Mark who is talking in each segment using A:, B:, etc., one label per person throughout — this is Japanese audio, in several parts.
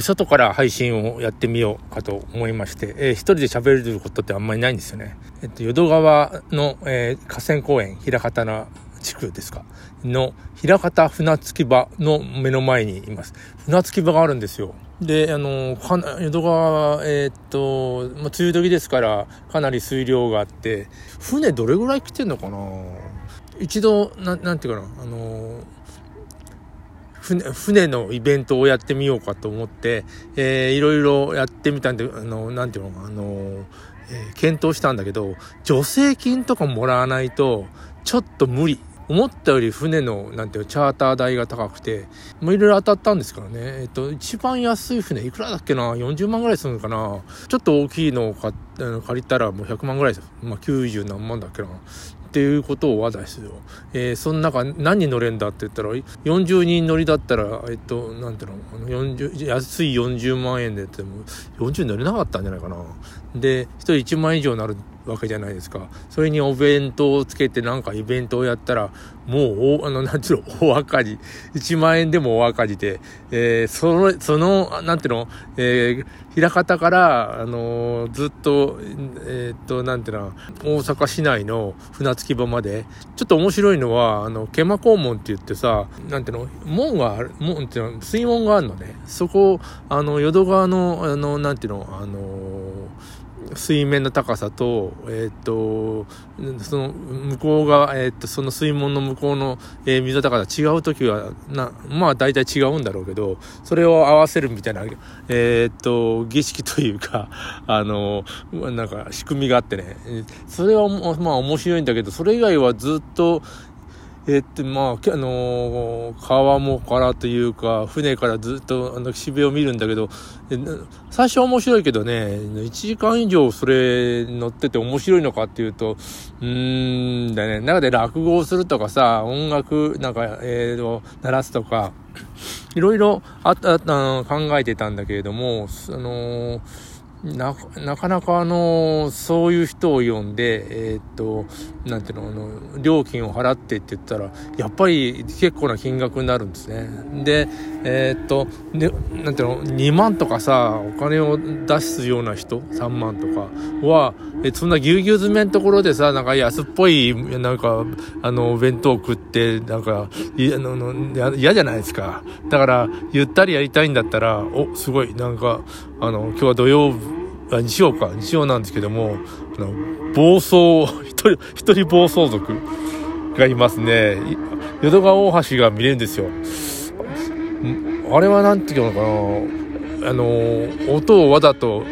A: 外から配信をやってみようかと思いまして、えー、一人で喋れることってあんまりないんですよね。えっと、淀川の、えー、河川公園、平方の地区ですか、の平方船着き場の目の前にいます。船着き場があるんですよ。で、あの、か、淀川、えー、っと、まあ、梅雨時ですから、かなり水量があって、船どれぐらい来てんのかな？一度、ななんていうかな、あの、船船のイベントをやってみようかと思って、えー、いろいろやってみたんで、あの、なんていうのか、あの、えー、検討したんだけど、助成金とかもらわないと、ちょっと無理。思ったより船の、なんていうチャーター代が高くて、もういろいろ当たったんですからね。えっと、一番安い船、いくらだっけな ?40 万ぐらいするのかな？ちょっと大きいのを借りたらもう100万ぐらいです。まあ、90何万だっけな。っていうことを話題ですよ。えー、その中何人乗れんだって言ったら、40人乗りだったら、えっと、なんていうの、あの40安い40万円でっても、40乗れなかったんじゃないかな。で、1人1万円以上になるわけじゃないですか。それにお弁当をつけてなんかイベントをやったら、もう、あの、なんていうの、大赤字。1万円でも大赤字で、えー、その、その、なんていうの、えー、平方から、あのー、ずっと、えー、っと、なんていうの、大阪市内の船着き場まで、ちょっと面白いのは、あの、毛馬肛門って言ってさ、なんていうの、門がある、門っていうの、水門があるのね。そこ、あの、淀川の、あの、なんていうの、あの水面の高さと、えっ、と、その向こう側、えっ、と、その水門の向こうの、えー、水の高さ違う時は、な、まあ大体違うんだろうけど、それを合わせるみたいな、えっ、と、儀式というか、あの、なんか仕組みがあってね、それはまあ面白いんだけど、それ以外はずっと、え、っと、まあ、あのー、川もからというか、船からずっと、あの、岸辺を見るんだけど、最初は面白いけどね、1時間以上それ乗ってて面白いのかっていうと、うーんだね、中で落語をするとかさ、音楽、なんか、えーと、鳴らすとか、いろいろあった、考えてたんだけれども、あのーな、なかなかあの、そういう人を呼んで、えー、っと、なんていうの、あの、料金を払ってって言ったら、やっぱり結構な金額になるんですね。で、えー、っと、で、なんていうの、2万とかさ、お金を出すような人、3万とかは、えそんなぎゅうぎゅう詰めのところでさ、なんか安っぽい、なんか、あの、弁当を食って、なんか、嫌じゃないですか。だから、ゆったりやりたいんだったら、お、すごい、なんか、あの、今日は土曜日、あ日曜か、日曜なんですけども、あの、暴走、一人、一人暴走族がいますね。淀川大橋が見れるんですよ。あれはなんていうのかな、あの、音をわざと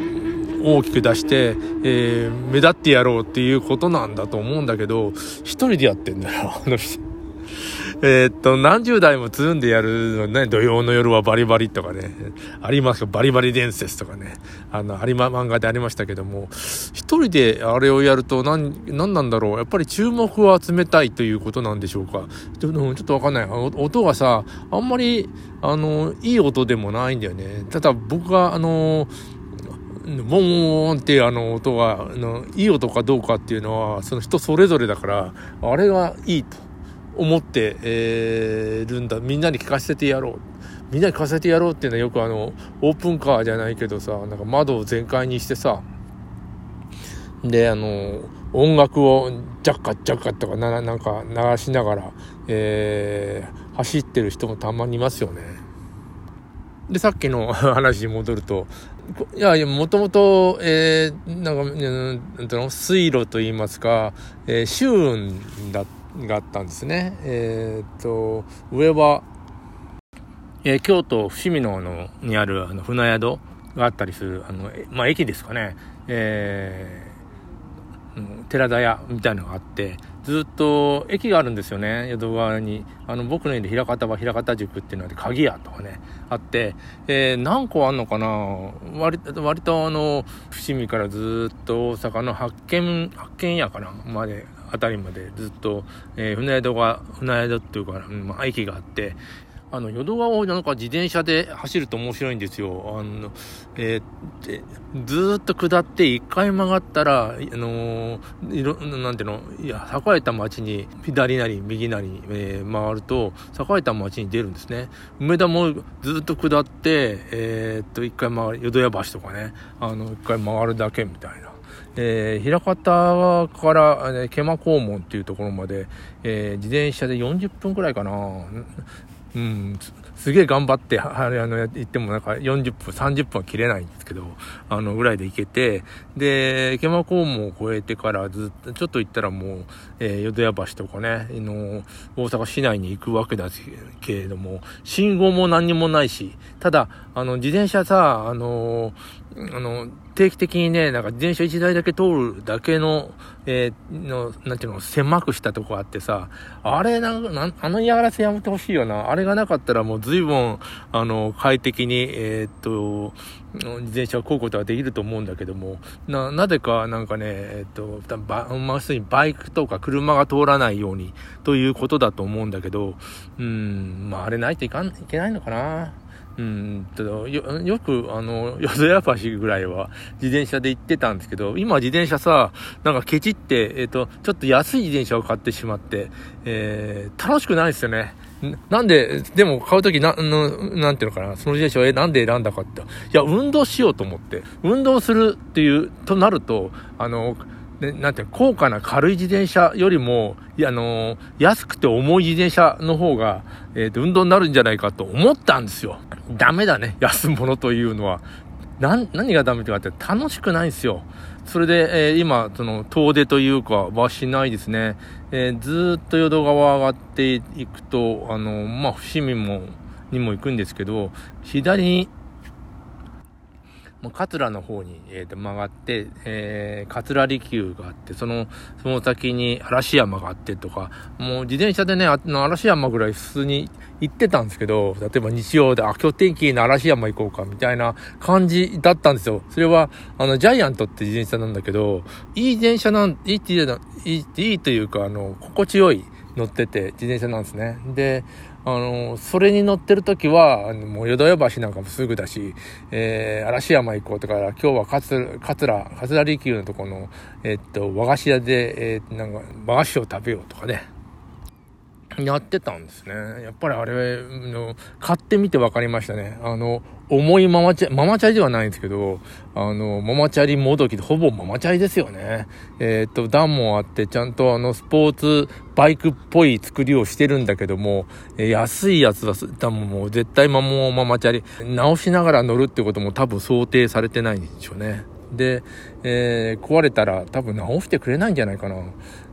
A: 大きく出して、えー、目立ってやろうっていうことなんだと思うんだけど、一人でやってんだよ、あの人。えー、っと、何十代も積んでやるのね、土曜の夜はバリバリとかね、ありますバリバリ伝説とかね、あの、有馬漫画でありましたけども、一人であれをやると何、何なんだろう、やっぱり注目を集めたいということなんでしょうか。ちょっとわかんない。音がさ、あんまり、あの、いい音でもないんだよね。ただ僕が、あの、ボーンってあの音が、あの、いい音かどうかっていうのは、その人それぞれだから、あれがいいと。思って、えー、るんだみんなに聞かせてやろうみんなに聞かせてやろうっていうのはよくあのオープンカーじゃないけどさなんか窓を全開にしてさであの音楽をジャッカジャッカとかななんか流しながら、えー、走ってる人もたまにいますよね。で、さっきの 話に戻ると、いやいや、もともと、えー、なんか、なんていうの、水路と言いますか、えー、周運だった。があったんですね。えー、っと、上は、えー、京都伏見ののにあるあの船宿があったりする、あの、まあ、駅ですかね。えー、寺田屋みたいなのがあって、ずっと駅があるんですよね、淀川に。あの、僕の家で平方は平方塾っていうので、鍵屋とかね、あって、えー、何個あんのかな割割とあの、伏見からずっと大阪の発見、発見屋かなまで辺りまでずっと、えー、船宿が、船宿っていうか、まあ、駅があって、あの、淀川をなんか自転車で走ると面白いんですよ。あの、えー、ずっと下って一回曲がったら、あのー、いろ、なんていうの、いや、栄えた街に、左なり右なり、えー、回ると、栄えた街に出るんですね。梅田もずっと下って、えー、っと、一回回る、淀屋橋とかね、あの、一回回るだけみたいな。えー、平方から、えー、毛馬肛門っていうところまで、えー、自転車で40分くらいかな。うん、すげえ頑張って、あれ、あの、行ってもなんか40分、30分は切れないんでけど、あの、ぐらいで行けて、で、毛馬肛門を越えてからずっと、ちょっと行ったらもう、えー、淀屋橋とかね、あの、大阪市内に行くわけだけれども、信号も何にもないし、ただ、あの、自転車さ、あの、あの、定期的にね、なんか自転車1台だけ通るだけの、えー、の、なんていうの、狭くしたとこあってさ、あれなんか、なあの嫌がらせやめてほしいよな。あれがなかったらもう随分、あの、快適に、えー、っと、自転車をこうことができると思うんだけども、な、なぜかなんかね、えっと、ば、まあ、すにバイクとか車が通らないようにということだと思うんだけど、うん、まああれないといかん、いけないのかな。うんとよよく、あの、淀屋橋ぐらいは自転車で行ってたんですけど、今自転車さ、なんかケチって、えっ、と、ちょっと安い自転車を買ってしまって、えー、楽しくないですよね。なんで、でも買うときな、なんていうのかな、その自転車をえ、なんで選んだかって。いや、運動しようと思って。運動するっていう、となると、あの、ね、なんていう高価な軽い自転車よりも、いや、あのー、安くて重い自転車の方が、えっ、ー、と、運動になるんじゃないかと思ったんですよ。ダメだね、安物というのは。な、何がダメかって楽しくないんですよ。それで、えー、今、その、遠出というかはしないですね。えー、ずっと淀川上がっていくと、あの、まあ、伏見も、にも行くんですけど、左に桂の方に、えー、と曲がって、えー、桂離宮があって、その、その先に嵐山があってとか、もう自転車でね、あの嵐山ぐらい普通に行ってたんですけど、例えば日曜で、あ、今日天気の嵐山行こうか、みたいな感じだったんですよ。それは、あの、ジャイアントって自転車なんだけど、いい自転車なん、いいっていう、いい、いいというか、あの、心地よい乗ってて自転車なんですね。で、あの、それに乗ってる時は、あのもう淀屋橋なんかもすぐだし、えー、嵐山行こうとか、今日は桂、桂、桂離宮のとこの、え、っと、和菓子屋で、えー、なんか、和菓子を食べようとかね。やってたんですね。やっぱりあれ、の買ってみて分かりましたね。あの、重いママチャリ、ママチャリではないんですけど、あの、ママチャリもどきでほぼママチャリですよね。えー、っと、段もあって、ちゃんとあの、スポーツバイクっぽい作りをしてるんだけども、え、安いやつは、多分もう絶対マモママチャリ、直しながら乗るってことも多分想定されてないんでしょうね。で、えー、壊れたら多分直してくれないんじゃないかな。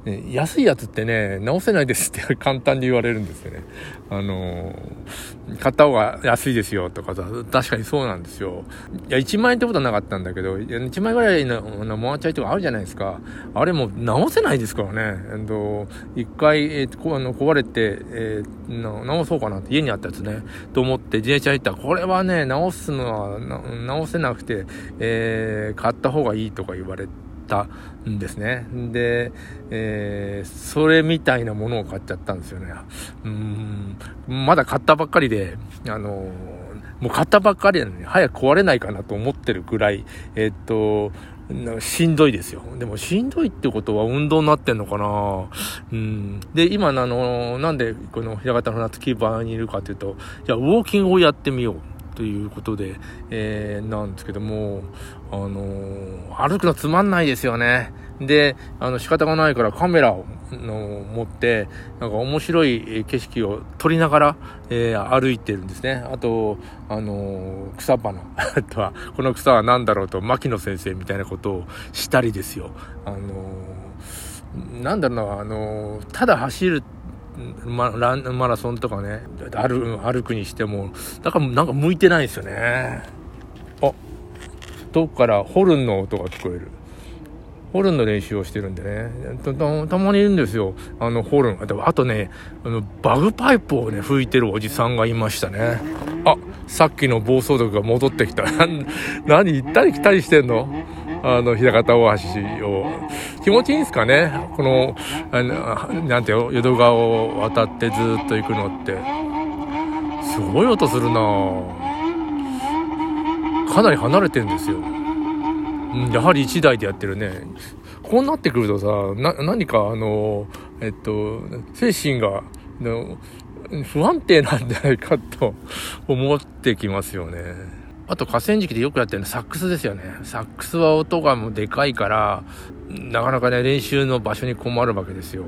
A: ね、安いやつってね、直せないですって簡単に言われるんですよね。あのー、買った方が安いですよとかさ、確かにそうなんですよ。いや、1万円ってことはなかったんだけど、1万円ぐらいのモアチャイとかあるじゃないですか。あれもう直せないですからね。えっと、一回、えー、こあの壊れて、えー、直そうかなって家にあったやつね、と思って自転車行ったら、これはね、直すのは直せなくて、えー、買った方がいいとか言われて、たんですね。で、えー、それみたいなものを買っちゃったんですよね。うん、まだ買ったばっかりで、あのもう買ったばっかりなのに早く壊れないかなと思ってるぐらい、えー、っと、しんどいですよ。でもしんどいってことは運動になってんのかなうん。で、今、あの、なんでこの平方の夏キーパーにいるかというと、じゃあウォーキングをやってみよう。ということで、えー、なんですけども、あのー、歩くのつまんないですよね。で、あの、仕方がないからカメラをの持って、なんか面白い景色を撮りながら、えー、歩いてるんですね。あと、あのー、草花。あ とは、この草は何だろうと、牧野先生みたいなことをしたりですよ。あのー、なんだろうな、あのただ走るってラマラソンとかね。歩歩くにしてもだからなんか向いてないですよね。あ遠くからホルンの音が聞こえる。ホルンの練習をしてるんでね。たたまにいるんですよ。あのホルン。あとねあのバグパイプをね吹いてるおじさんがいましたね。あさっきの暴走族が戻ってきた。何行ったり来たりしてんの？あの、平方大橋を、気持ちいいんですかね？この、あのなんていう淀川を渡ってずっと行くのって。すごい音するなかなり離れてるんですよ。やはり1台でやってるね。こうなってくるとさ、な、何かあの、えっと、精神が、不安定なんじゃないかと思ってきますよね。あと河川敷でよくやってるのサックスですよね。サックスは音がもうでかいから、なかなかね、練習の場所に困るわけですよ。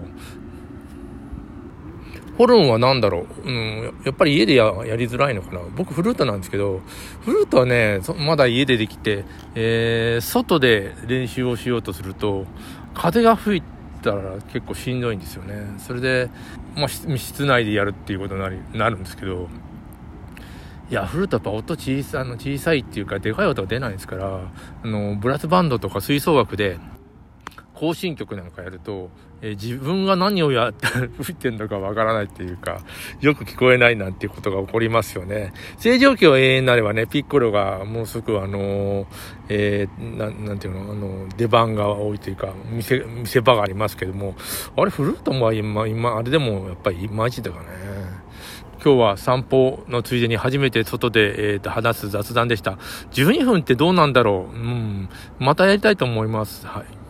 A: ホルンは何だろう、うん、やっぱり家でやりづらいのかな？僕フルートなんですけど、フルートはね、まだ家でできて、えー、外で練習をしようとすると、風が吹いたら結構しんどいんですよね。それで、まあ、室内でやるっていうことになりなるんですけど、いや、フルートやっぱ音小さあの小さいっていうか、でかい音が出ないですから、あの、ブラスバンドとか吹奏楽で、行進曲なんかやると、えー、自分が何をやって吹いてんのかわからないっていうか、よく聞こえないなんていうことが起こりますよね。正常期を永遠になればね、ピッコロがもうすぐあのー、えー、ななんていうの、あの、出番が多いというか、見せ、見せ場がありますけども、あれ、フルートも今、今、あれでもやっぱりいまいちだかね。今日は散歩のついでに初めて外で、えー、と話す雑談でした。12分ってどうなんだろううん。またやりたいと思います。はい。